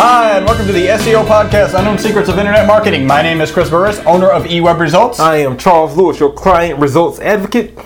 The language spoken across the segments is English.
Hi, and welcome to the SEO podcast, Unknown Secrets of Internet Marketing. My name is Chris Burris, owner of eWeb Results. I am Charles Lewis, your client results advocate.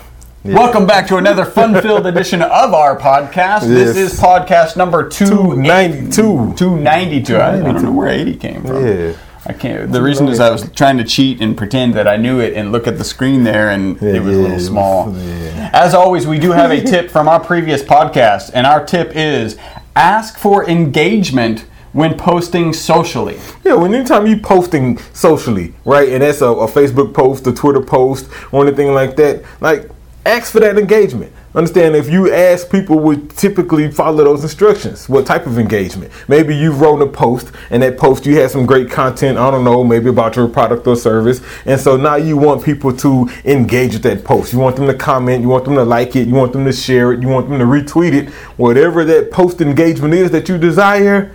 Welcome back to another fun-filled edition of our podcast. This is podcast number two 292. 292. I, I don't know where 80 came from. Yeah. I can't. The reason is I was trying to cheat and pretend that I knew it and look at the screen there, and Yeah, it was a little small. yeah. As always, we do have a tip from our previous podcast, and our tip is ask for engagement when posting socially. Yeah, when anytime you posting socially, right, and that's a, a Facebook post, a Twitter post, or anything like that, like ask for that engagement. Understand if you ask people would typically follow those instructions. What type of engagement? Maybe you wrote a post and that post you had some great content, I don't know, maybe about your product or service. And so now you want people to engage with that post. You want them to comment, you want them to like it, you want them to share it, you want them to retweet it. Whatever that post engagement is that you desire,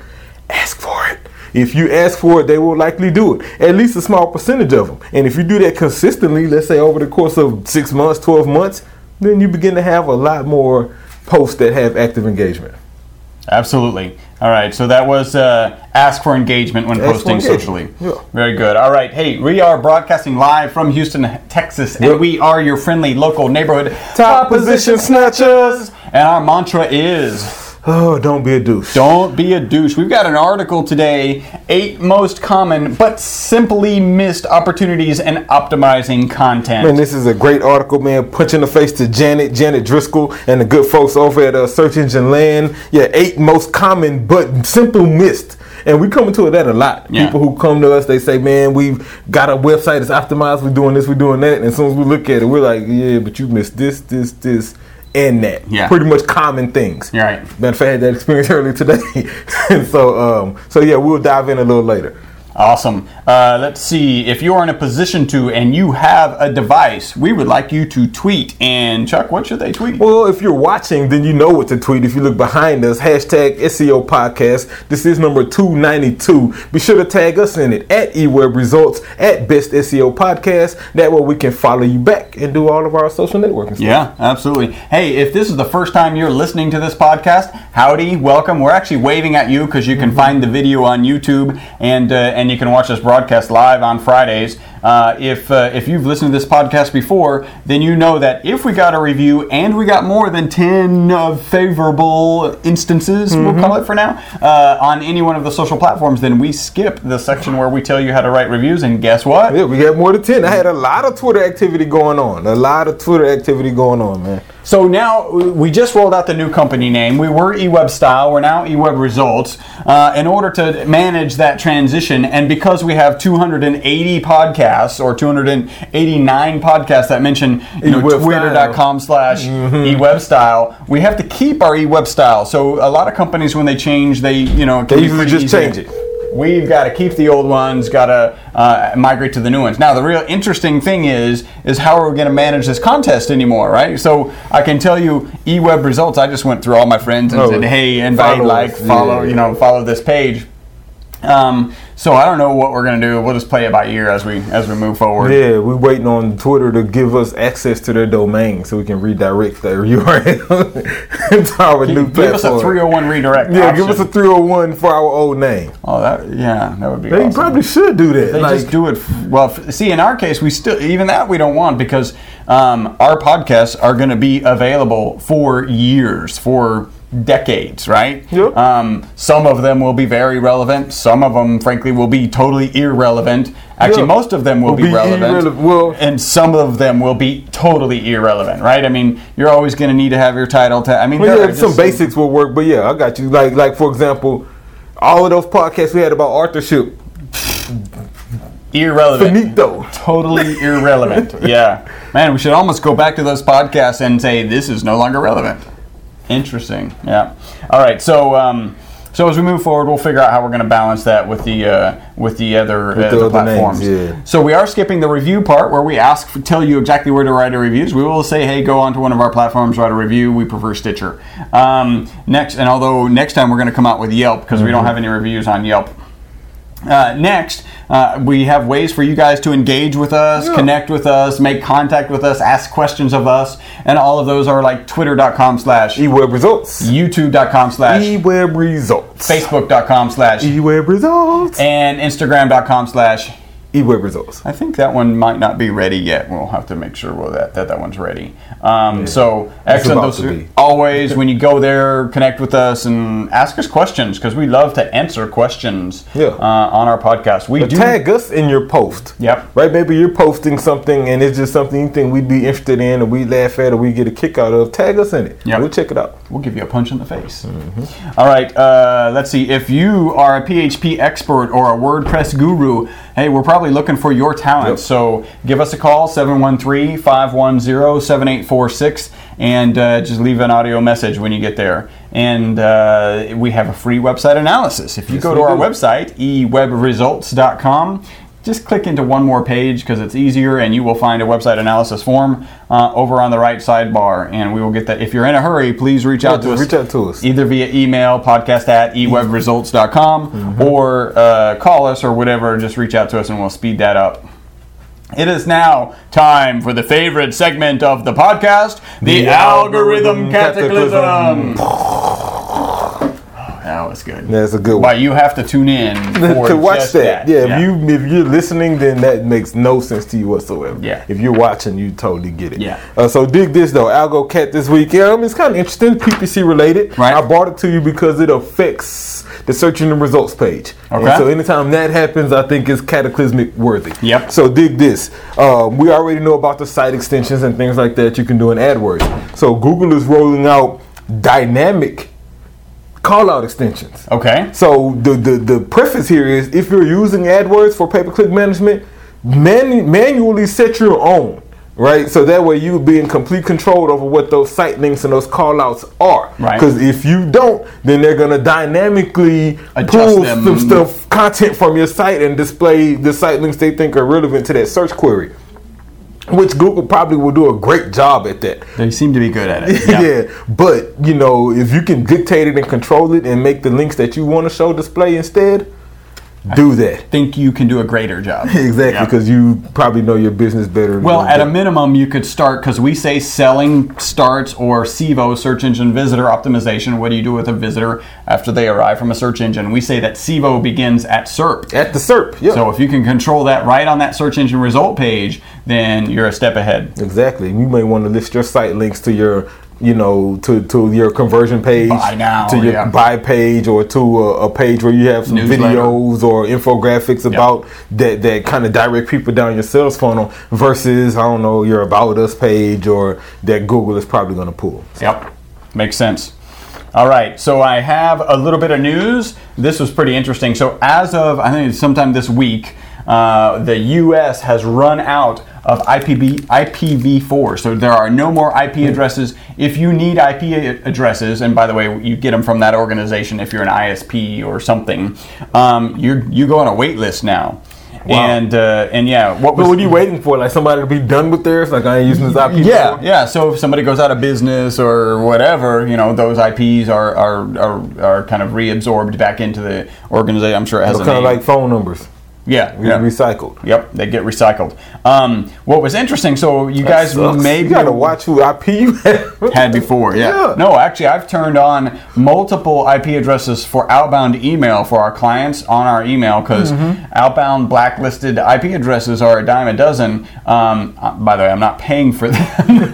ask for it. If you ask for it, they will likely do it. At least a small percentage of them. And if you do that consistently, let's say over the course of six months, 12 months, then you begin to have a lot more posts that have active engagement. Absolutely. All right. So that was uh, ask for engagement when Ask posting engagement. socially. Yeah. Very good. All right. Hey, we are broadcasting live from Houston, Texas, and we are your friendly local neighborhood Top position snatchers. And our mantra is Oh, don't be a douche. don't be a douche. We've got an article today eight most common but simply missed opportunities in optimizing content. Man, this is a great article, man. Punch in the face to Janet, Janet Driscoll, and the good folks over at uh, Search Engine Land. Yeah, eight most common but simple missed. And we come into that a lot. Yeah. People who come to us, they say, "Man, we've got a website that's optimized. We're doing this, we're doing that." And as soon as we look at it, we're like, "Yeah, but you missed this, this, this, and that." Yeah. pretty much common things. You're right. Matter of fact, I had that experience earlier today, and so, um, so yeah, we'll dive in a little later. Awesome. Uh, let's see. If you're in a position to and you have a device, we would like you to tweet. And Chuck, what should they tweet? Well, if you're watching, then you know what to tweet. If you look behind us, hashtag SEO podcast. This is number 292. Be sure to tag us in it at eWeb Results, at Best SEO Podcast. That way we can follow you back and do all of our social networking stuff. Yeah, absolutely. Hey, if this is the first time you're listening to this podcast, howdy, welcome. We're actually waving at you because you can find the video on YouTube and uh, and you can watch us broadcast live on Fridays. Uh, if uh, if you've listened to this podcast before, then you know that if we got a review and we got more than ten uh, favorable instances, we'll call it for now, uh, on any one of the social platforms, then we skip the section where we tell you how to write reviews. And guess what? Yeah, we got more than 10. I had a lot of Twitter activity going on. A lot of Twitter activity going on, man. So now we just rolled out the new company name. We were eWeb Style. We're now eWeb Results. Uh, in order to manage that transition, and because we have 280 podcasts or 289 podcasts that mention you know, twitter.com slash eWeb Style, we have to keep our eWeb Style. So a lot of companies, when they change, they you know can They usually just easy. change it. We've got to keep the old ones, got to uh, migrate to the new ones. Now, the real interesting thing is, is how are we going to manage this contest anymore, right? So I can tell you, eWeb results. I just went through all my friends and Oh, said, "Hey, invite, follow like, follow, yeah. you know, follow this page." Um, so I don't know what we're going to do. We'll just play it by ear as we as we move forward. Yeah, we're waiting on Twitter to give us access to their domain so we can redirect their URL to our new Give us a 301 redirect. Yeah, give us a 301 for our old name. Oh, that yeah, that would be. They awesome. probably should do that. They like, just do it. Well, f- see, in our case, we still even that we don't want because um, our podcasts are going to be available for years, for decades, right? Yep. Um, some of them will be very relevant. Some of them, frankly, will be totally irrelevant. Actually, Yep. most of them will, Will be, be relevant, irrele- well- and some of them will be totally irrelevant, right? I mean, you're always going to need to have your title. To, I mean, well, yeah, are some basics will work, but yeah, I got you. Like, like for example, all of those podcasts we had about authorship, irrelevant. finito. totally irrelevant. yeah. Man, we should almost go back to those podcasts and say this is no longer relevant. Interesting. Yeah. All right. So um, so as we move forward, we'll figure out how we're going to balance that with the uh, with the other, the uh, the other platforms. names, yeah. So we are skipping the review part where we ask tell you exactly where to write a reviews. We will say, hey, go onto one of our platforms, write a review. We prefer Stitcher. Um, next, and although next time we're going to come out with Yelp because we don't Mm-hmm. have any reviews on Yelp. Uh, next, uh, we have ways for you guys to engage with us, Yeah. connect with us, make contact with us, ask questions of us, and all of those are like twitter.com slash, eWeb results. youtube.com slash, eWeb results. facebook.com slash, eWeb results. and instagram.com slash. eWeb results. I think that one might not be ready yet. We'll have to make sure well, that, that that one's ready. Um, So excellent. Those are- always when you go there, connect with us and ask us questions because we love to answer questions Yeah. uh, on our podcast. We But do. tag us in your post. Yep. Right? Maybe you're posting something and it's just something you think we'd be interested in or we laugh at or we get a kick out of. Tag us in it. Yep. We'll check it out. We'll give you a punch in the face. All right, uh, let's see. If you are a PHP expert or a WordPress guru, hey, we're probably looking for your talent. Yep. So give us a call, 713 510 7846, and uh, just leave an audio message when you get there. And uh, we have a free website analysis. If you Yes, go to our do. website, ewebresults.com, just click into one more page because it's easier and you will find a website analysis form uh, over on the right sidebar and we will get that if you're in a hurry please reach out to us reach out to us. either via email podcast at ewebresults.com Mm-hmm. or uh, call us or whatever just reach out to us and we'll speed that up it is now time for the favorite segment of the podcast the, The algorithm algorithm cataclysm, cataclysm. That was good That's a good one. why you have to tune in to watch just that. Yeah, if you if you're listening, then that makes no sense to you whatsoever. Yeah. If you're watching, you totally get it. Yeah. Uh, so dig this though, Algo Cat this week. Yeah, I mean, it's kind of interesting, PPC related. Right. I brought it to you because it affects the search engine results page. And Okay. so anytime that happens, I think it's cataclysmic worthy. Yep. So dig this. Um, we already know about the site extensions and things like that you can do in AdWords. So Google is rolling out dynamic call out extensions. okay So the, the the preface here is if you're using AdWords for pay per click management, man, manually set your own. Right, so that way you would be in complete control over what those site links and those call outs are. Right. Because if you don't, then they're gonna dynamically Adjust pull them. some stuff, content from your site and display the site links they think are relevant to that search query. Which Google probably will do a great job at that. they seem to be good at it Yeah. but you know, if you can dictate it and control it and make the links that you want to show display instead, do that. think you can do a greater job Exactly, Yeah. because you probably know your business better. Well, at a minimum, you could start because we say selling starts or SEVO, search engine visitor optimization. What do you do with a visitor after they arrive from a search engine? We say that SEVO begins at SERP. at the SERP, yeah. So if you can control that right on that search engine result page, then you're a step ahead. exactly. You may want to list your site links to your, you know, to, to your conversion page, now, to your yeah. buy page, or to a, a page where you have some Newsletter. videos or infographics about that that kind of direct people down your sales funnel versus I don't know your about us page or that Google is probably going to pull. Yep, makes sense. All right, so I have a little bit of news. This was pretty interesting. So as of I think sometime this week, uh, the U.S. has run out of IPv IPv4. So there are no more IP addresses. If you need IP addresses, and by the way, you get them from that organization if you're an ISP or something, um, you you go on a wait list now. Wow. And uh, and yeah, what was But what are you waiting for? Like somebody to be done with theirs? Like I ain't using this IP. yeah, before? yeah. So if somebody goes out of business or whatever, you know, those IPs are are, are, are kind of reabsorbed back into the organization. I'm sure it has a kind of like phone numbers. Yeah, yeah. Recycled. Yep, they get recycled. Um, what was interesting, so you guys Sucks. maybe you gotta watch who IP you had before, yeah. Yeah. No, actually, I've turned on multiple IP addresses for outbound email for our clients on our email because Mm-hmm. outbound blacklisted IP addresses are a dime a dozen. Um, uh, by the way, I'm not paying for them.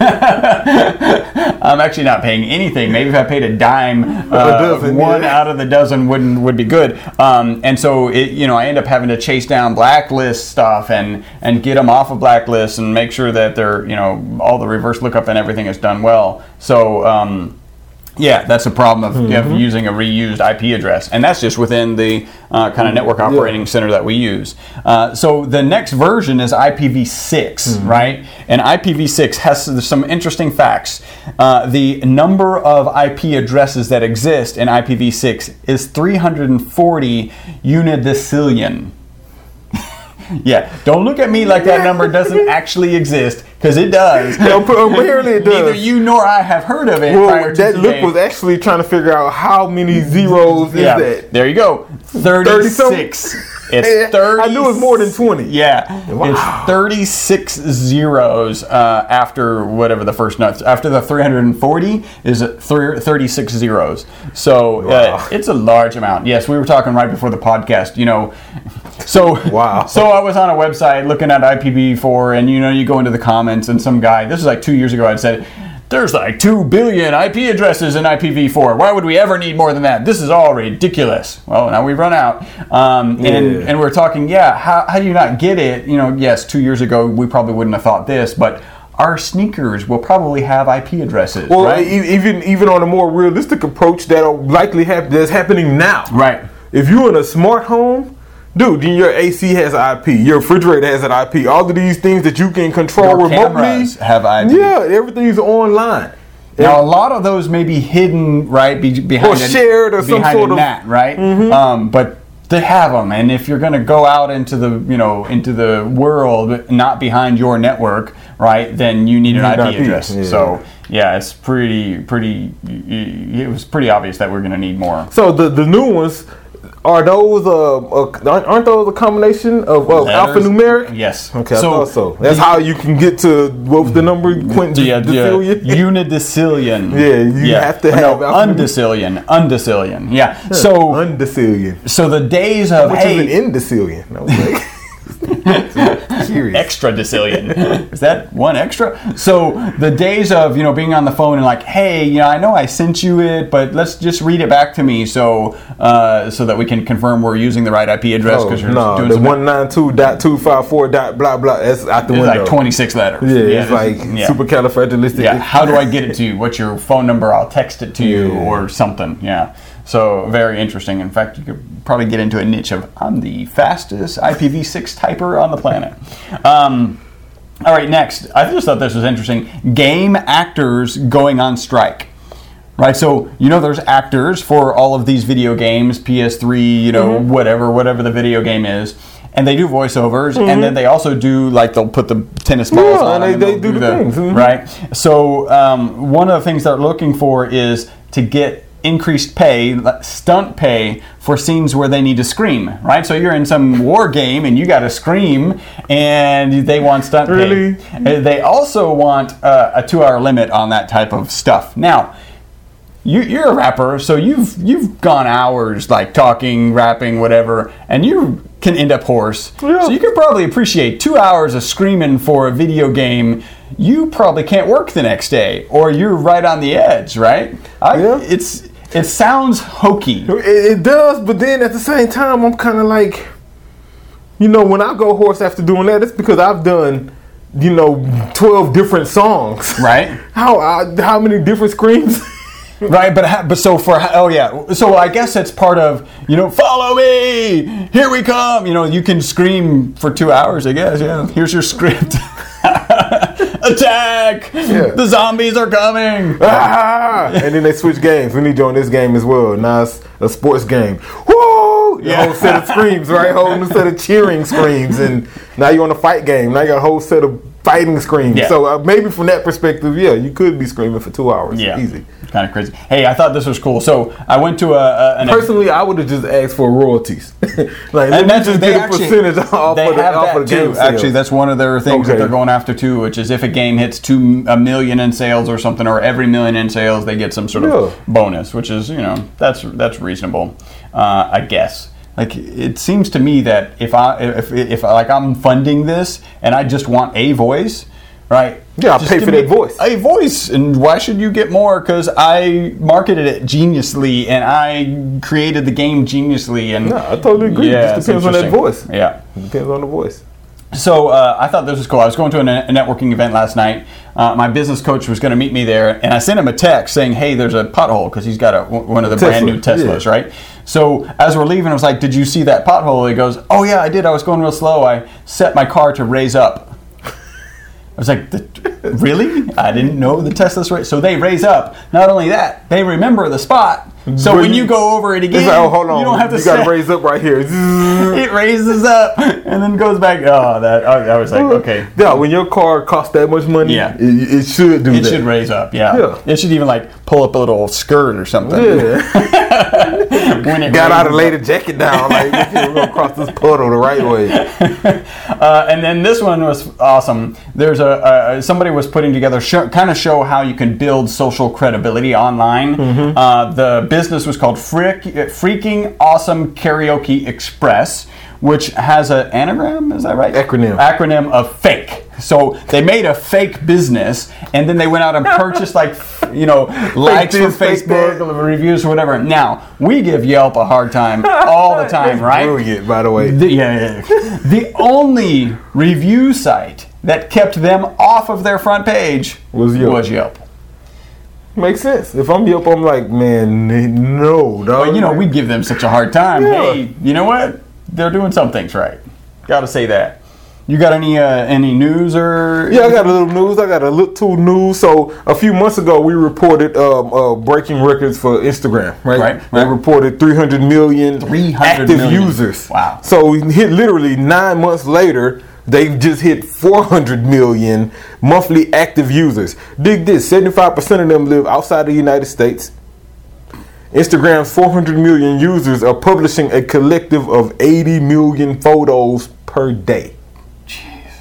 I'm actually not paying anything. Maybe if I paid a dime, uh, dozen, one yeah. out of the dozen wouldn't would be good. Um, and so it, you know, I end up having to chase down blacklist stuff and and get them off of blacklists and make sure that they're you know all the reverse lookup and everything is done well. So. Um, yeah, that's a problem of, of Mm-hmm. using a reused IP address, and that's just within the uh, kind of network operating center that we use. Uh, so the next version is IPv6, Mm-hmm. right? And IPv6 has some interesting facts. Uh, the number of IP addresses that exist in IPv6 is 340 unidecillion. Yeah, don't look at me like that number doesn't actually exist, because it does. No, apparently it does. Neither you nor I have heard of it Well, that look was actually trying to figure out how many zeros is yeah, that. there you go. 36. It's 30. I knew it was more than 20. Yeah, Wow. it's 36 zeros uh, after whatever the first nuts. After the 340 is thir- 36 zeros. So uh, it's a large amount. Yes, we were talking right before the podcast. You know, so Wow. So I was on a website looking at IPv4, and you know, you go into the comments, and some guy. This is like two years ago. I'd said. There's like 2 billion IP addresses in IPv4. Why would we ever need more than that? This is all ridiculous. Well, now we've run out. Um, and, Yeah. and we're talking, yeah, how, how do you not get it? You know, yes, two years ago we probably wouldn't have thought this, but our sneakers will probably have IP addresses, Well, right? even even on a more realistic approach that'll likely happen that's happening now. right. If you're in a smart home, dude, then your AC has IP, your refrigerator has an IP. All of these things that you can control Your remotely have IP. Yeah, everything's online. Now, a lot of those may be hidden, right, be, behind Or a- shared or some behind sort a of- net, right? Um, but they have them, and if you're going to go out into the, you know, into the world, not behind your network, right, then you need an need IP, IP, address. yeah. So, yeah, it's pretty, pretty. It was pretty obvious that we're going to need more. So the the new ones are those uh, uh aren't those a combination of uh, Letters? alphanumeric? Yes. Okay, So, I thought so. That's the- how you can get to what was the number? Quentin Yeah, yeah, Decillion? unidecillion. Yeah, you have to Oh, have no, undecillion, undecillion. Yeah. So, undecillion. so the days of Which hey, is an indecillion. I was like. extra decillion. Is that one extra? So the days of you know being on the phone and like, hey, you know, I know I sent you it, but let's just read it back to me so uh, so that we can confirm we're using the right IP address Oh, because you're no, doing the some- one nine two dot two five four dot blah blah. That's out the it's window. like 26 letters. Yeah, it's like yeah. supercalifragilistic. Yeah, how do I get it to you? What's your phone number? I'll text it to you or something. Yeah. So very interesting. In fact, you could probably get into a niche of I'm the fastest IPv6 typer on the planet. Um, all right, next. I just thought this was interesting. Game actors going on strike. Right, so you know there's actors for all of these video games, PS3, you know, whatever, whatever the video game is, and they do voiceovers, and then they also do like they'll put the tennis balls Yeah, on, they- and they they'll do the things, mhm. right? So um, one of the things they're looking for is to get increased pay, stunt pay for scenes where they need to scream, right? So you're in some war game and you got to scream, and they want stunt Really? pay. Uh, They also want uh, a two-hour limit on that type of stuff. Now. You, you're a rapper, so you've you've gone hours like talking, rapping, whatever, and you can end up hoarse. Yeah. So you can probably appreciate two hours of screaming for a video game. You probably can't work the next day, or you're right on the edge, right? I, Yeah. It's it sounds hokey. It, it does, but then at the same time, I'm kind of like, you know, when I go hoarse after doing that, it's because I've done, you know, twelve different songs. Right. How how many different screams? Right, but but so for oh yeah, so I guess it's part of you know follow me, here we come. You know you can scream for two hours. I guess yeah. Here's your script. Attack! Yeah. The zombies are coming. ah! And then they switch games. We need you on this game as well. Now it's a sports game. Woo! A Yeah. whole set of screams, right? Whole new set of cheering screams, and now you're on a fight game. Now you got a whole set of fighting screams. Yeah. So uh, maybe from that perspective, yeah, you could be screaming for two hours. Yeah, easy. Kind of crazy. Hey, I thought this was cool. So I went to a, a an Personally, I would have just asked for royalties. like, and that's just they get a actually, percentage off they of the, have off that of the game too. Actually, that's one of their things that they're going after too, which is if a game hits two a million in sales or something, or every million in sales, they get some sort of Yeah. bonus, which is you know that's that's reasonable, uh, I guess. Like it seems to me that if I if if like I'm funding this and I just want a voice, right? Yeah, I'll pay for that voice. A voice, and why should you get more? Because I marketed it geniusly and I created the game geniusly, and No, I totally agree. Yeah, It just depends on that voice. Yeah. It depends on the voice. So uh, I thought this was cool. I was going to a, networking event last night. Uh, my business coach was going to meet me there, and I sent him a text saying, "Hey, there's a pothole because he's got a, one of the brand new Teslas, yeah. right?" So as we're leaving, I was like, "Did you see that pothole?" He goes, "Oh yeah, I did. I was going real slow. I set my car to raise up." I was like, "Really? I didn't know the Tesla's right." So they raise up. Not only that, they remember the spot. So when you- go over it again, like, oh, hold on. you don't have to you gotta raise up right here. it raises up and then goes back. Oh, that oh, I, I was like, okay, Yeah, when your car costs that much money, Yeah. it, it should do it that. should raise up. Yeah. Yeah. it should even like pull up a little skirt or something. Yeah. Got out and laid a jacket down. Like, we're to cross this puddle the right way. Uh, and then this one was awesome. There's a, a somebody was putting together show, kind of show how you can build social credibility online. Mm-hmm. Uh, the business was called Frick, Freaking Awesome Karaoke Express, which has an anagram. Is that right? Acronym. Acronym of fake. So they made a fake business, and then they went out and purchased like you know likes from this, fake Facebook, that. reviews or whatever. Now we give Yelp a hard time all the time, right? Brilliant, by the way. The, yeah, yeah, yeah. the only review site that kept them off of their front page Was Yelp. Was Yelp. Makes sense. If I'm Yelp, I'm like, man, no, dog. But you know, we give them such a hard time. Yeah. Hey, you know what? They're doing some things right. Got to say that. You got any uh, any news or? Yeah, I got a little news. I got a little too news. So a few months ago, we reported um, uh, breaking records for Instagram. Right, Right, We right. reported 300 million 300 active million. users. Wow. So we hit literally nine months later. They've just hit 400 million monthly active users. Dig this: 75% of them live outside the United States. Instagram's 400 million users are publishing a collective of 80 million photos per day. Jeez.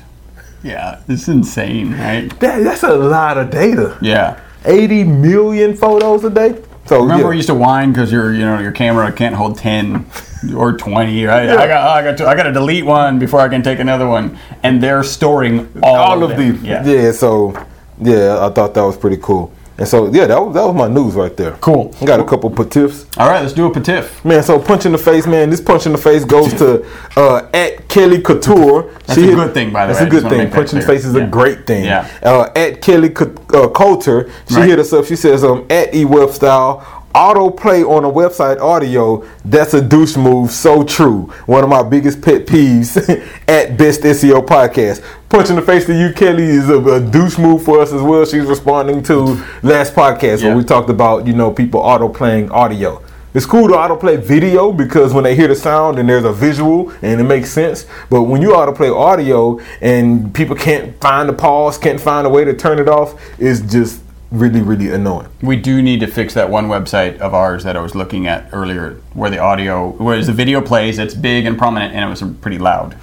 Yeah, it's insane, right? That, that's a lot of data. Yeah. 80 million photos a day. So Remember, yeah. we used to whine because your, you know, your camera can't hold ten or twenty. Right? I got, I got, to, I got to delete one before I can take another one, and they're storing all, all of, of them. the Yeah. So yeah, I thought that was pretty cool. And so yeah, that was that was my news right there. Cool. I got a couple patiffs. All right, let's do a patif. Man, so punch in the face, man. This punch in the face goes to uh, at Kelly Couture. That's a good thing, by the that's way. I a good thing. Punch in the face is Yeah. a great thing. Yeah. Uh, at Kelly Co- uh, Coulter, she Right. hit us up. She says, um, at eWeb Style, autoplay on a website audio. That's a douche move. So true. One of my biggest pet peeves at Best SEO Podcast. Punch in the face to you, Kelly, is a, a douche move for us as well. She's responding to last podcast Yeah. where we talked about you know people auto playing audio. It's cool to autoplay video because when they hear the sound and there's a visual and it makes sense. But when you autoplay audio and people can't find the pause, can't find a way to turn it off, it's just really, really annoying. We do need to fix that one website of ours that I was looking at earlier, where the audio, whereas the video plays, it's big and prominent, and it was pretty loud.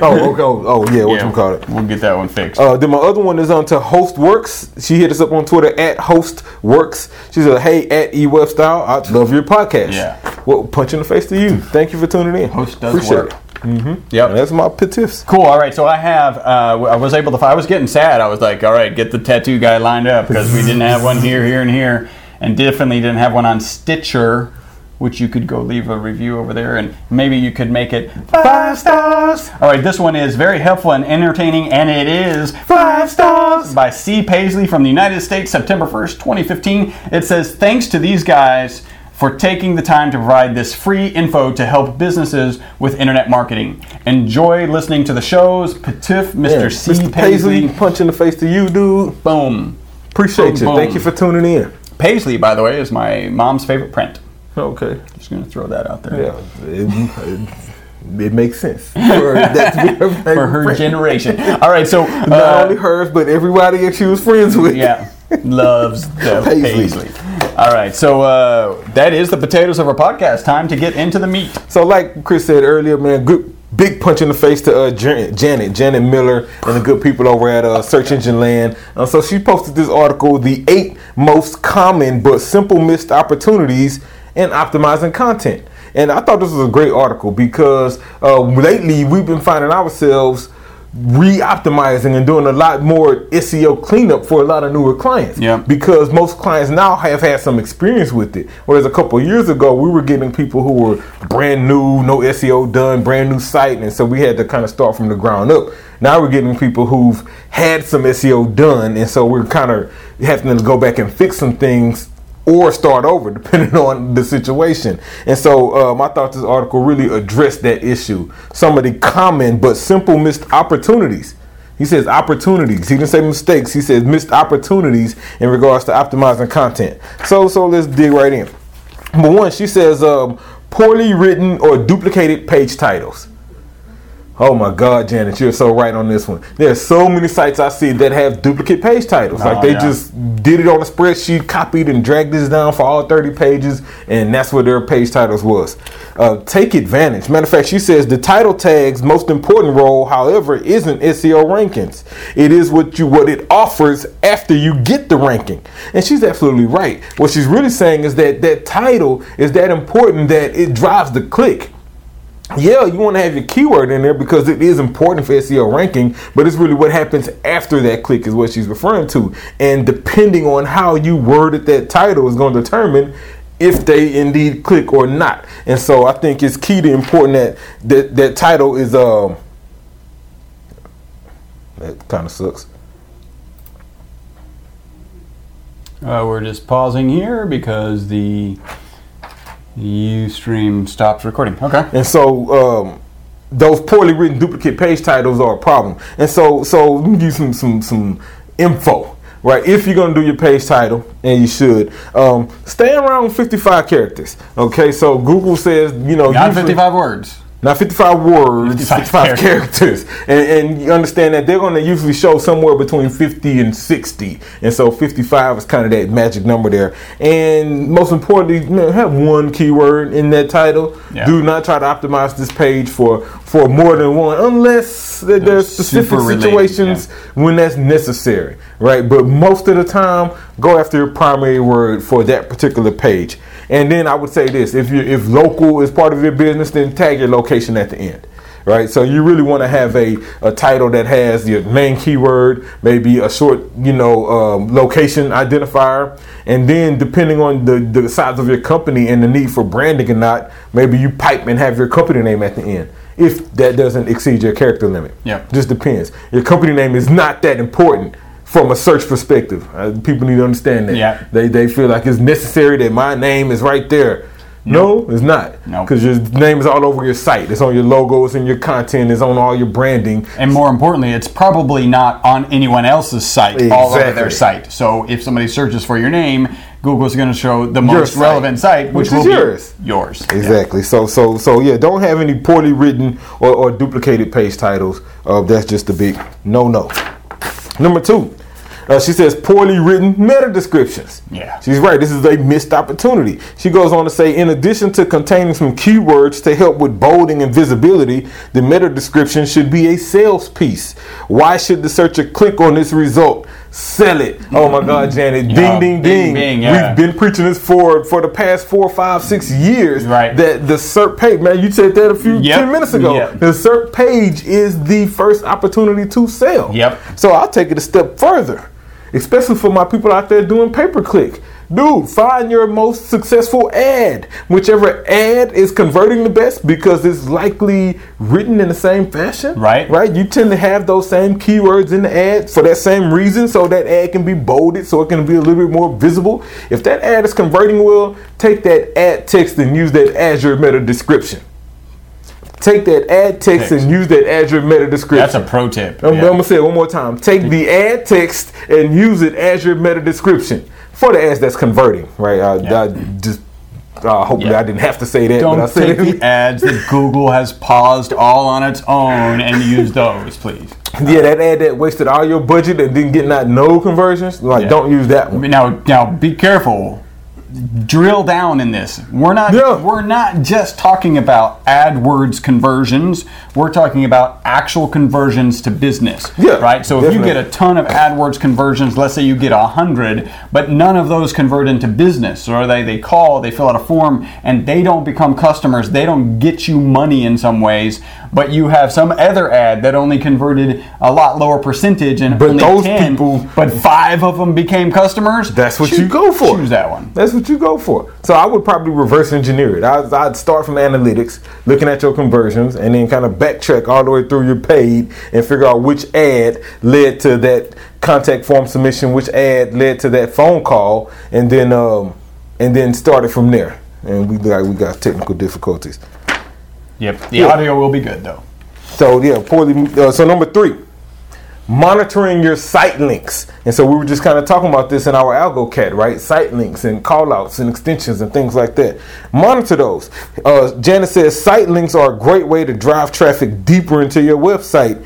Oh, okay. Oh, oh yeah, what you call it? We'll get that one fixed. Uh, then my other one is on to HostWorks. She hit us up on Twitter at HostWorks. She said, "Hey, at eWeb Style, I love your podcast. Yeah. Well, punch in the face to you. Thank you for tuning in. Host does Appreciate work. it. Mm-hmm. Yep. And that's my petiffs. Cool. All right. So I have. Uh, I was able to. I was getting sad. I was like, all right, get the tattoo guy lined up because we didn't have one here, here, and here, and definitely didn't have one on Stitcher, which you could go leave a review over there, and maybe you could make it five stars. All right. This one is very helpful and entertaining, and it is five stars by C. Paisley from the United States, September first, 2015. It says, thanks to these guys for taking the time to provide this free info to help businesses with internet marketing. Enjoy listening to the shows. Patif, Mr. Yeah, C. Mr. Paisley. Paisley, punch in the face to you, dude. Boom. Appreciate you. Boom, Thank you for tuning in. Paisley, by the way, is my mom's favorite print. Okay. Just gonna throw that out there. Yeah, it, it, it makes sense for that to be her, For her generation. All right, so Not uh, only hers, but everybody that she was friends with. yeah, loves the Paisley. Paisley. All right, so uh, that is the potatoes of our podcast. Time to get into the meat. So, like Chris said earlier, man, good big punch in the face to uh, Jan- Janet, Janet Miller, and the good people over at uh, Search Engine Land. Uh, so she posted this article: the eight most common but simple missed opportunities in optimizing content. And I thought this was a great article because uh, lately we've been finding ourselves re-optimizing and doing a lot more SEO cleanup for a lot of newer clients. Yeah. Because most clients now have had some experience with it. Whereas a couple of years ago, we were getting people who were brand new, no SEO done, brand new site, and so we had to kind of start from the ground up. Now we're getting people who've had some SEO done, and so we're kind of having to go back and fix some things or start over depending on the situation. And so um, I thought this article really addressed that issue. Some of the common but simple missed opportunities. He says opportunities. He didn't say mistakes. He says missed opportunities in regards to optimizing content. So so let's dig right in. Number one, she says um, poorly written or duplicated page titles. Oh my God, Janet, you're so right on this one. There's so many sites I see that have duplicate page titles. like Oh, they yeah. just did it on a spreadsheet, copied and dragged this down for all 30 pages, and that's what their page titles was. Uh, take advantage. Matter of fact, she says the title tag's most important role, however, isn't SEO rankings. It is what you what it offers after you get the ranking. And she's absolutely right. What she's really saying is that that title is that important that it drives the click yeah, you want to have your keyword in there because it is important for SEO ranking, but it's really what happens after that click is what she's referring to. And depending on how you worded that title is going to determine if they indeed click or not. And so I think it's key to important that that, that title is um that kind of sucks. Uh, we're just pausing here because the Ustream stops recording. Okay. And so um, those poorly written duplicate page titles are a problem. And so so let me give you some some some info. Right, if you're gonna do your page title, and you should, um, stay around 55 characters. Okay, so Google says, you know, Not usually- 55 words. Not 55 words, 55 55, characters. And, and you understand that they're going to usually show somewhere between 50 and 60. And so 55 is kind of that magic number there. And most importantly, know, have one keyword in that title. Yeah. Do not try to optimize this page for, for more than one unless there- there's specific related, situations when that's necessary, right? But most of the time, go after your primary word for that particular page. And then I would say this: if you if local is part of your business, then tag your location at the end, right? So you really want to have a, a title that has your main keyword, maybe a short, you know, um, location identifier, and then depending on the the size of your company and the need for branding or not, maybe you pipe and have your company name at the end. If that doesn't exceed your character limit, yeah, just depends. Your company name is not that important from a search perspective. Uh, people need to understand that. Yeah. They they feel like it's necessary that my name is right there. No, it's not. No. Because your name is all over your site. It's on your logos and your content. It's on all your branding. And more importantly, it's probably not on anyone else's site, all over their site. So if somebody searches for your name, Google's going to show the most site, relevant site, which, which will is be yours. Yours. Exactly. So so so yeah. Don't have any poorly written or, or duplicated page titles. Uh, that's just a big no no. Number two. Uh, she says poorly written meta descriptions. Yeah. She's right. This is a missed opportunity. She goes on to say, in addition to containing some keywords to help with bolding and visibility, the meta description should be a sales piece. Why should the searcher click on this result? Sell it. Oh my God, Janet. Yeah, ding, ding, ding. yeah. We've been preaching this for for the past four, five, six years. Right. That the SERP page, man, you said that a few Yep. 10 minutes ago. Yep. The SERP page is the first opportunity to sell. Yep. So I'll take it a step further, especially for my people out there doing pay per click. Dude, find your most successful ad. Whichever ad is converting the best because it's likely written in the same fashion. Right. Right? You tend to have those same keywords in the ad for that same reason, so that ad can be bolded, so it can be a little bit more visible. If that ad is converting well, take that ad text and use that as your meta description. Take that ad text, Text. and use that as your meta description. That's a pro tip. I'm, Yeah. I'm gonna say it one more time. Take the ad text and use it as your meta description for the ads that's converting. Right? I, Yeah. I just uh, hopefully Yeah. I didn't have to say that, but I Don't said take it. the ads that Google has paused all on its own and use those, please. yeah, that ad that wasted all your budget and didn't get not no conversions. Like, Yeah. don't use that one. Now, now, be careful. Drill down in this. We're not. Yeah. We're not just talking about AdWords conversions. We're talking about actual conversions to business. Yeah, Right. So if you get a ton of AdWords conversions, let's say you get a hundred, but none of those convert into business, or they they call, they fill out a form, and they don't become customers. They don't get you money in some ways, but you have some other ad that only converted a lot lower percentage, and But only those 10, people- but five of them became customers. That's what Choo- you go for. Choose that one. That's what you go for. So I would probably reverse engineer it. I'd, I'd start from analytics, looking at your conversions, and then kind of backtrack all the way through your paid and figure out which ad led to that contact form submission, which ad led to that phone call, and then um, and then start it from there. And we got we got technical difficulties. Yep. The Yeah. audio will be good though. So yeah, poorly. Uh, so number three, monitoring your site links. And so we were just kind of talking about this in our AlgoCat, right? Site links and callouts and extensions and things like that. Monitor those. Uh, Janet says site links are a great way to drive traffic deeper into your website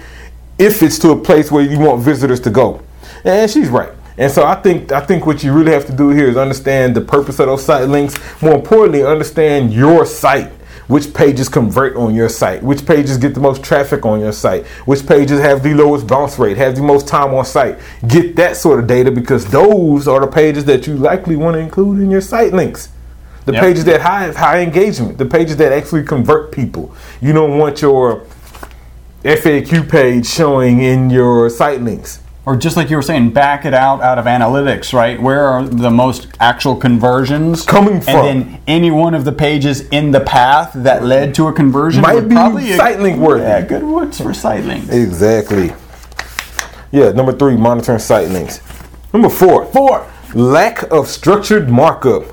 if it's to a place where you want visitors to go. And she's right. And so I think I think what you really have to do here is understand the purpose of those site links. More importantly, understand your site which pages convert on your site, which pages get the most traffic on your site, which pages have the lowest bounce rate, have the most time on site. Get that sort of data because those are the pages that you likely want to include in your site links. The Yep. pages that have high engagement, the pages that actually convert people. You don't want your FAQ page showing in your site links. Or just like you were saying, back it out out of analytics, right? Where are the most actual conversions Coming from. And then any one of the pages in the path that led to a conversion Might be probably site link worthy. Yeah, good words for site links. Exactly. Yeah, number three, monitoring site links. Number four, Four. lack of structured markup.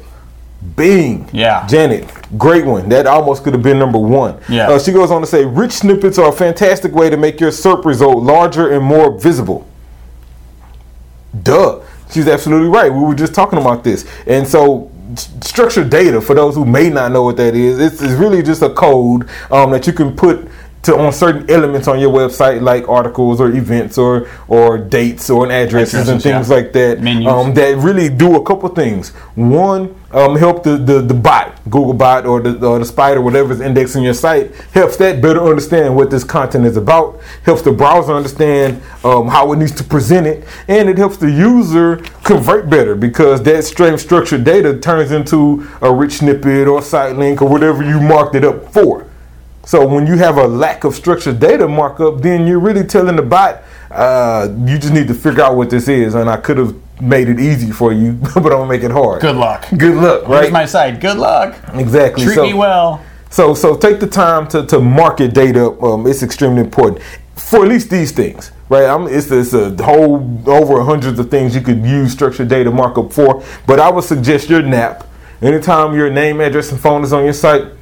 Bing. Yeah. Janet, great one. That almost could have been number one. Yeah. Uh, she goes on to say, rich snippets are a fantastic way to make your SERP result larger and more visible. Duh. She's absolutely right. We were just talking about this. And so, structured data, for those who may not know what that is, it's, it's really just a code um, that you can put to on certain elements on your website, like articles or events or or dates or addresses and things yeah. like that. Menus. Um, that really do a couple things. One, um, help the, the, the bot, Google bot or the, or the spider, whatever's indexing your site, helps that better understand what this content is about, helps the browser understand um, how it needs to present it, and it helps the user convert better because that structured data turns into a rich snippet or site link or whatever you marked it up for. So when you have a lack of structured data markup, then you're really telling the bot, uh, you just need to figure out what this is, and I could have made it easy for you, but I'm gonna make it hard. Good luck. Good luck, Here's right? my site. Good luck. exactly. Treat so, me well. so, so take the time to, to market data. Um, it's extremely important for at least these things, right? I'm, it's, it's a whole over hundreds of things you could use structured data markup for. But I would suggest your NAP. Anytime your name, address, and phone is on your site,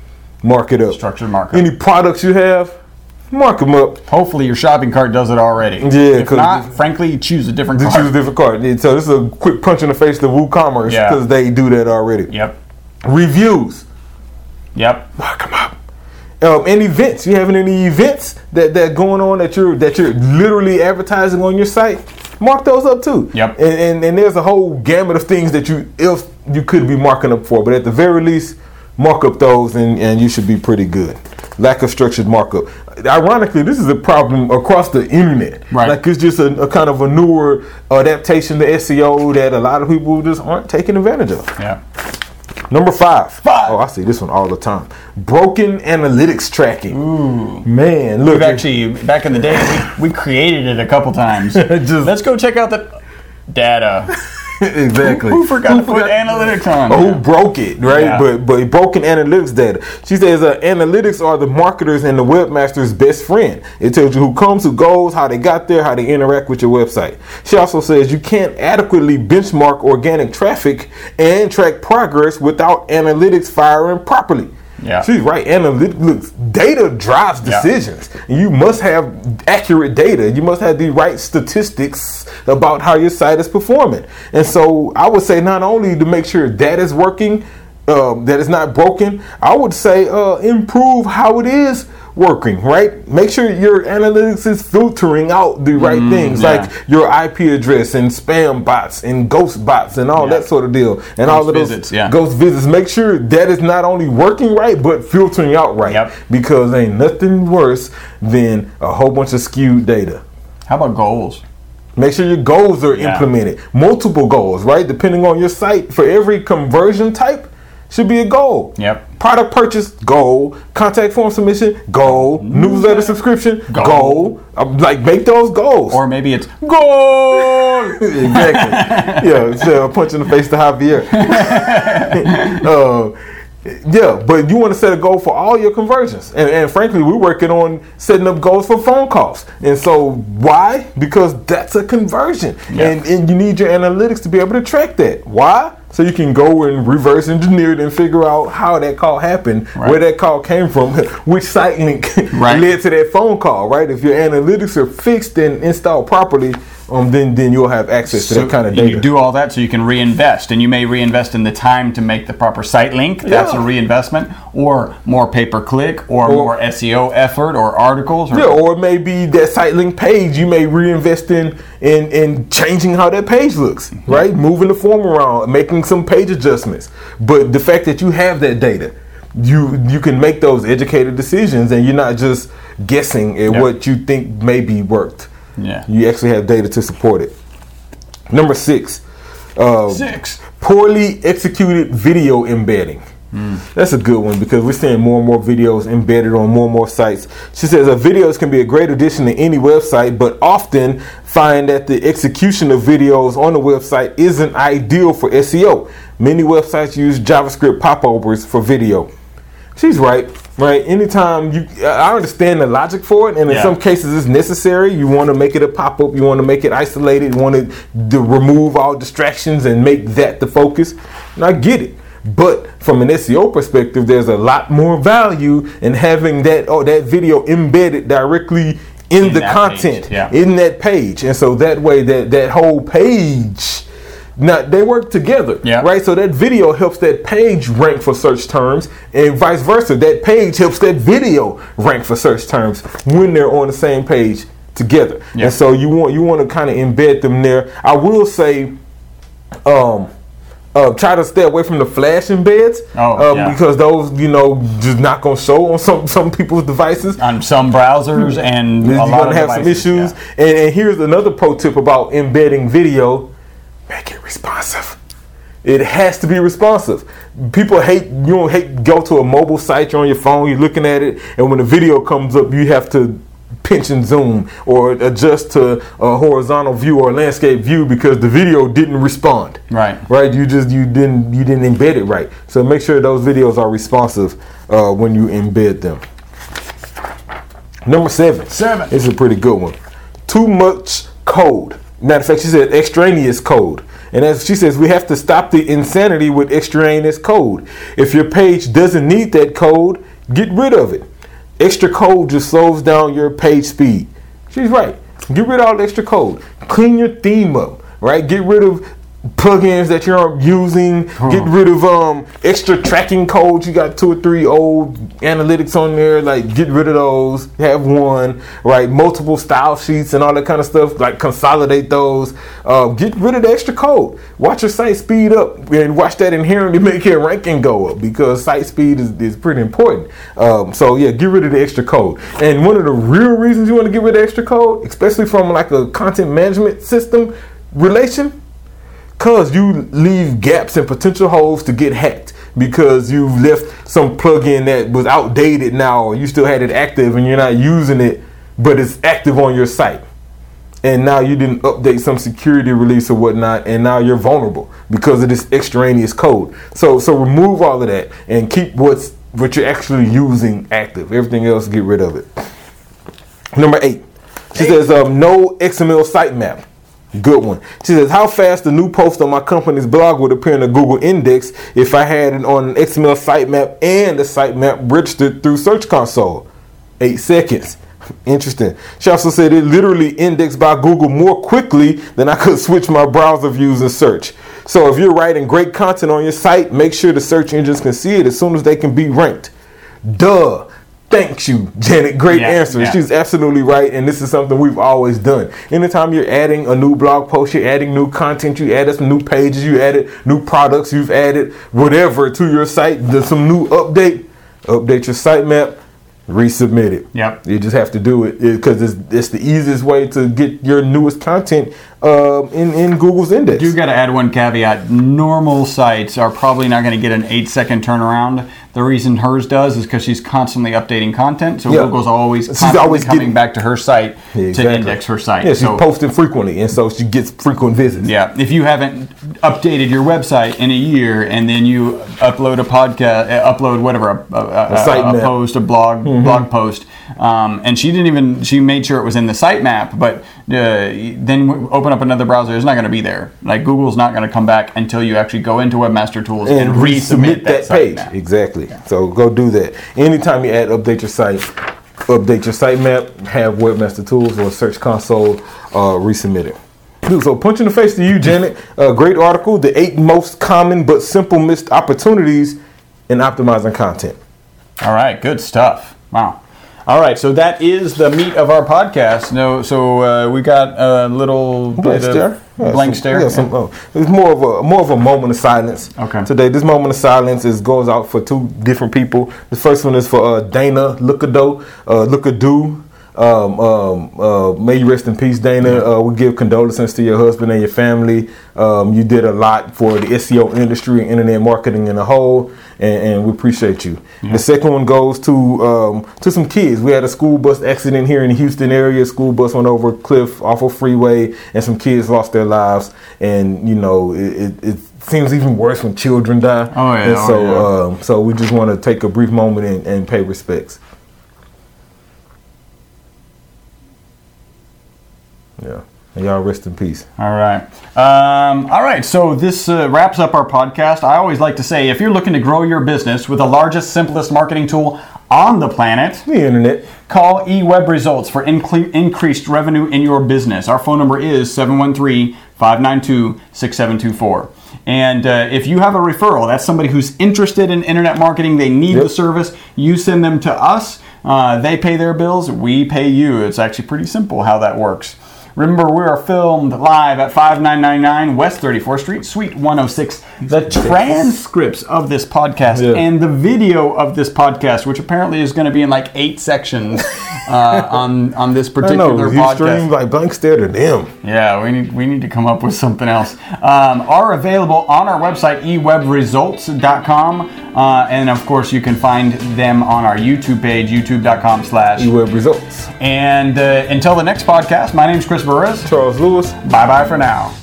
mark it up. Structured markup. Any products you have, mark them up. Hopefully your shopping cart does it already. Yeah, If not, frankly, choose a different cart. choose a different card. Yeah, So this is a quick punch in the face to WooCommerce Yeah. because they do that already. Yep. Reviews, Yep. mark them up. Um, and events. You having any events that that going on that you're that you're literally advertising on your site? Mark those up too. Yep. And, and and there's a whole gamut of things that you if you could be marking up for, but at the very least, mark up those and and you should be pretty good. Lack of structured markup. Ironically, this is a problem across the internet. Right. Like it's just a, a kind of a newer adaptation to SEO that a lot of people just aren't taking advantage of. Yeah. Number five. Five. Oh, I see this one all the time. Broken analytics tracking. Ooh. Man, look. We've actually back in the day we, we created it a couple times. Just- Let's go check out the data. exactly. Who forgot to put forgot- analytics on? Oh, who broke it, right? Yeah. But but broken analytics data. She says uh, analytics are the marketers and the webmaster's best friend. It tells you who comes, who goes, how they got there, how they interact with your website. She also says you can't adequately benchmark organic traffic and track progress without analytics firing properly. Yeah. She's right. Analytics data drives Yeah. decisions. You must have accurate data. You must have the right statistics about how your site is performing. And so I would say not only to make sure that is working, um, that is not broken, I would say uh, improve how it is working, right? Make sure your analytics is filtering out the right things Mm, yeah. like your IP address and spam bots and ghost bots and all Yeah. that sort of deal. And all of those visits, yeah. ghost visits. Make sure that is not only working right, but filtering out right. Yep. Because ain't nothing worse than a whole bunch of skewed data. How about goals? Make sure your goals are implemented. Multiple goals, right? Depending on your site, for every conversion type, should be a goal. Yep. Product purchase, goal. Contact form submission, goal. Newsletter subscription, Goal. goal. Um, like make those goals. Or maybe it's goal. exactly. yeah, it's a punch in the face to Javier. uh, yeah, but you want to set a goal for all your conversions. And, and frankly, we're working on setting up goals for phone calls. And so, why? Because that's a conversion. And, and you need your analytics to be able to track that. Why? So you can go and reverse engineer it and figure out how that call happened, Right. where that call came from, which site link Right. led to that phone call, right? If your analytics are fixed and installed properly, um, then then you'll have access to that kind of data. you do all that so you can reinvest, and you may reinvest in the time to make the proper site link. That's Yeah. a reinvestment, or more pay per click, or, more SEO effort, or articles. Or, Yeah, or maybe that site link page you may reinvest in in in changing how that page looks, right? Moving the form around, making some page adjustments. But the fact that you have that data, you you can make those educated decisions, and you're not just guessing at Yeah. what you think maybe worked. Yeah. You actually have data to support it. Number six, uh, Six. poorly executed video embedding. That's a good one because we're seeing more and more videos embedded on more and more sites. She says uh, videos can be a great addition to any website, but often find that the execution of videos on the website isn't ideal for SEO. Many websites use JavaScript popovers for video. She's right, right? Anytime you, I understand the logic for it, and in Yeah. some cases it's necessary. You want to make it a pop up, you want to make it isolated, you want to remove all distractions and make that the focus. And I get it. But from an SEO perspective, there's a lot more value in having that oh that video embedded directly in, In the content yeah. in that page, and so that way that that whole page. Now they work together, Yeah. right? So that video helps that page rank for search terms, and vice versa. That page helps that video rank for search terms when they're on the same page together. Yeah. And so you want you want to kind of embed them there. I will say, um, uh, try to stay away from the flashing embeds, Oh, um, yeah. because those you know just not gonna show on some some people's devices. on some browsers and You're gonna of have some issues. yeah. And, and here's another pro tip about embedding video: make it responsive. It has to be responsive. People hate you don't hate go to a mobile site, you're on your phone, you're looking at it, and when the video comes up, you have to pinch and zoom or adjust to a horizontal view or landscape view because the video didn't respond. Right. Right. You just you didn't you didn't embed it right. So make sure those videos are responsive uh, when you embed them. Number seven. Seven. This is a pretty good one. Too much code. Matter of fact, she said extraneous code. And as she says, we have to stop the insanity with extraneous code. If your page doesn't need that code, get rid of it. Extra code just slows down your page speed. She's right. Get rid of all the extra code. Clean your theme up, right? Get rid of plugins that you're using. Get rid of um extra tracking codes. You got two or three old analytics on there. Like get rid of those. Have one, right? Multiple style sheets and all that kind of stuff. Like consolidate those. Uh, get rid of the extra code. Watch your site speed up and watch that inherently make your ranking go up because site speed is, is pretty important. Um, so yeah, get rid of the extra code. And one of the real reasons you want to get rid of extra code, especially from like a content management system relation, Cause you leave gaps and potential holes to get hacked because you've left some plugin that was outdated now, or you still had it active and you're not using it, but it's active on your site. And now you didn't update some security release or whatnot, and now you're vulnerable because of this extraneous code. So so remove all of that and keep what's what you're actually using active. Everything else, get rid of it. Number eight. She says, um, no XML sitemap. Good one. She says, how fast the new post on my company's blog would appear in the Google index if I had it on an XML sitemap and the sitemap registered through Search Console? Eight seconds. Interesting. She also said it literally indexed by Google more quickly than I could switch my browser views and search. So if you're writing great content on your site, make sure the search engines can see it as soon as they can be ranked. Duh. Thanks you, Janet. Great Yeah, answer. yeah. She's absolutely right, and this is something we've always done. Anytime you're adding a new blog post, you're adding new content, you added some new pages, you added new products, you've added whatever to your site, there's some new update, update your sitemap, resubmit it. Yep. You just have to do it because it's, it's the easiest way to get your newest content um, in, in Google's index. You got to add one caveat. Normal sites are probably not going to get an eight second turnaround. The reason hers does is because she's constantly updating content. So Yeah. Google's always She's always coming getting- back to her site Yeah, to index her site. Yeah, she's so, posting frequently, and so she gets frequent visits. yeah, if you haven't updated your website in a year and then you upload a podcast, uh, upload whatever, a, a, a, A site a map. post, a blog, blog post, um, and she didn't even, she made sure it was in the sitemap, but uh, then open up another browser, it's not going to be there. Like Google's not going to come back until you actually go into Webmaster Tools and, and resubmit resubmit that, site page. now. Exactly. So go do that. Anytime you add update your site, update your sitemap, have Webmaster Tools or Search Console uh, resubmit it. Dude, so punch in the face to you, Janet. Uh, great article. The eight most common but simple missed opportunities in optimizing content. All right, good stuff. Wow. All right, so that is the meat of our podcast. No, so uh, we got a little Blank bit stare. of Yeah, blank some- stare. yeah, some, oh, it's more of a more of a moment of silence. Okay. Today, this moment of silence is goes out for two different people. The first one is for uh, Dana Lookadoo, uh, Lookadoo. Um, um, uh, may you rest in peace, Dana. Uh, we give condolences to your husband and your family. Um, you did a lot for the SEO industry and internet marketing in a whole, and, and we appreciate you. The second one goes to um, to some kids. We had a school bus accident here in the Houston area. School bus went over a cliff off a freeway, and some kids lost their lives. And you know, it, it, it seems even worse when children die. Oh, yeah, And oh, so, yeah. um, so we just want to take a brief moment and, and pay respects. Yeah. And y'all rest in peace. All right. Um, all right. So this uh, wraps up our podcast. I always like to say if you're looking to grow your business with the largest, simplest marketing tool on the planet, The internet. call eWeb Results for incle- increased revenue in your business. Our phone number is 713 592 6724. And uh, if you have a referral, that's somebody who's interested in internet marketing, they need Yep. the service, you send them to us. Uh, they pay their bills, we pay you. It's actually pretty simple how that works. Remember, we are filmed live at 5999 West 34th Street, Suite 106. The transcripts of this podcast Yeah. and the video of this podcast, which apparently is going to be in like eight sections uh, on on this I particular know. You podcast. stream like blank stare to them. Yeah, we need we need to come up with something else. Um, are available on our website ewebresults.com, uh, and of course you can find them on our YouTube page youtube.com/slash. ewebresults. And uh, until the next podcast, my name is Chris Burres. Charles Lewis. Bye bye for now.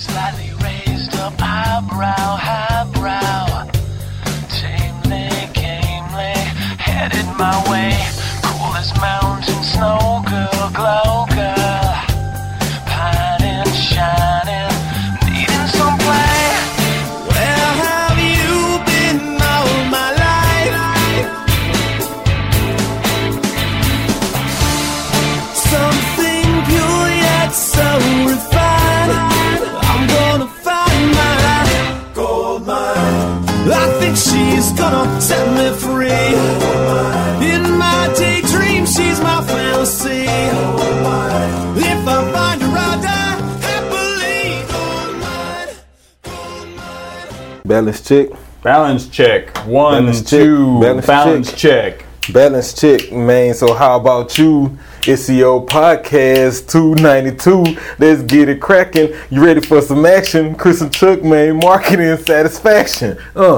Balance check. Balance check. One, Balance check. two. Balance Balance check. check. Balance chick, man. So how about you? SEO podcast 292. Let's get it cracking. You ready for some action? Chris and Chuck, man. Marketing satisfaction. Uh,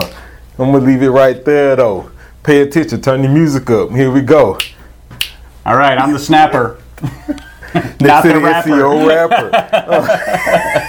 I'm gonna leave it right there though. Pay attention. Turn the music up. Here we go. All right, I'm the snapper. Next Not to the the rapper. SEO rapper.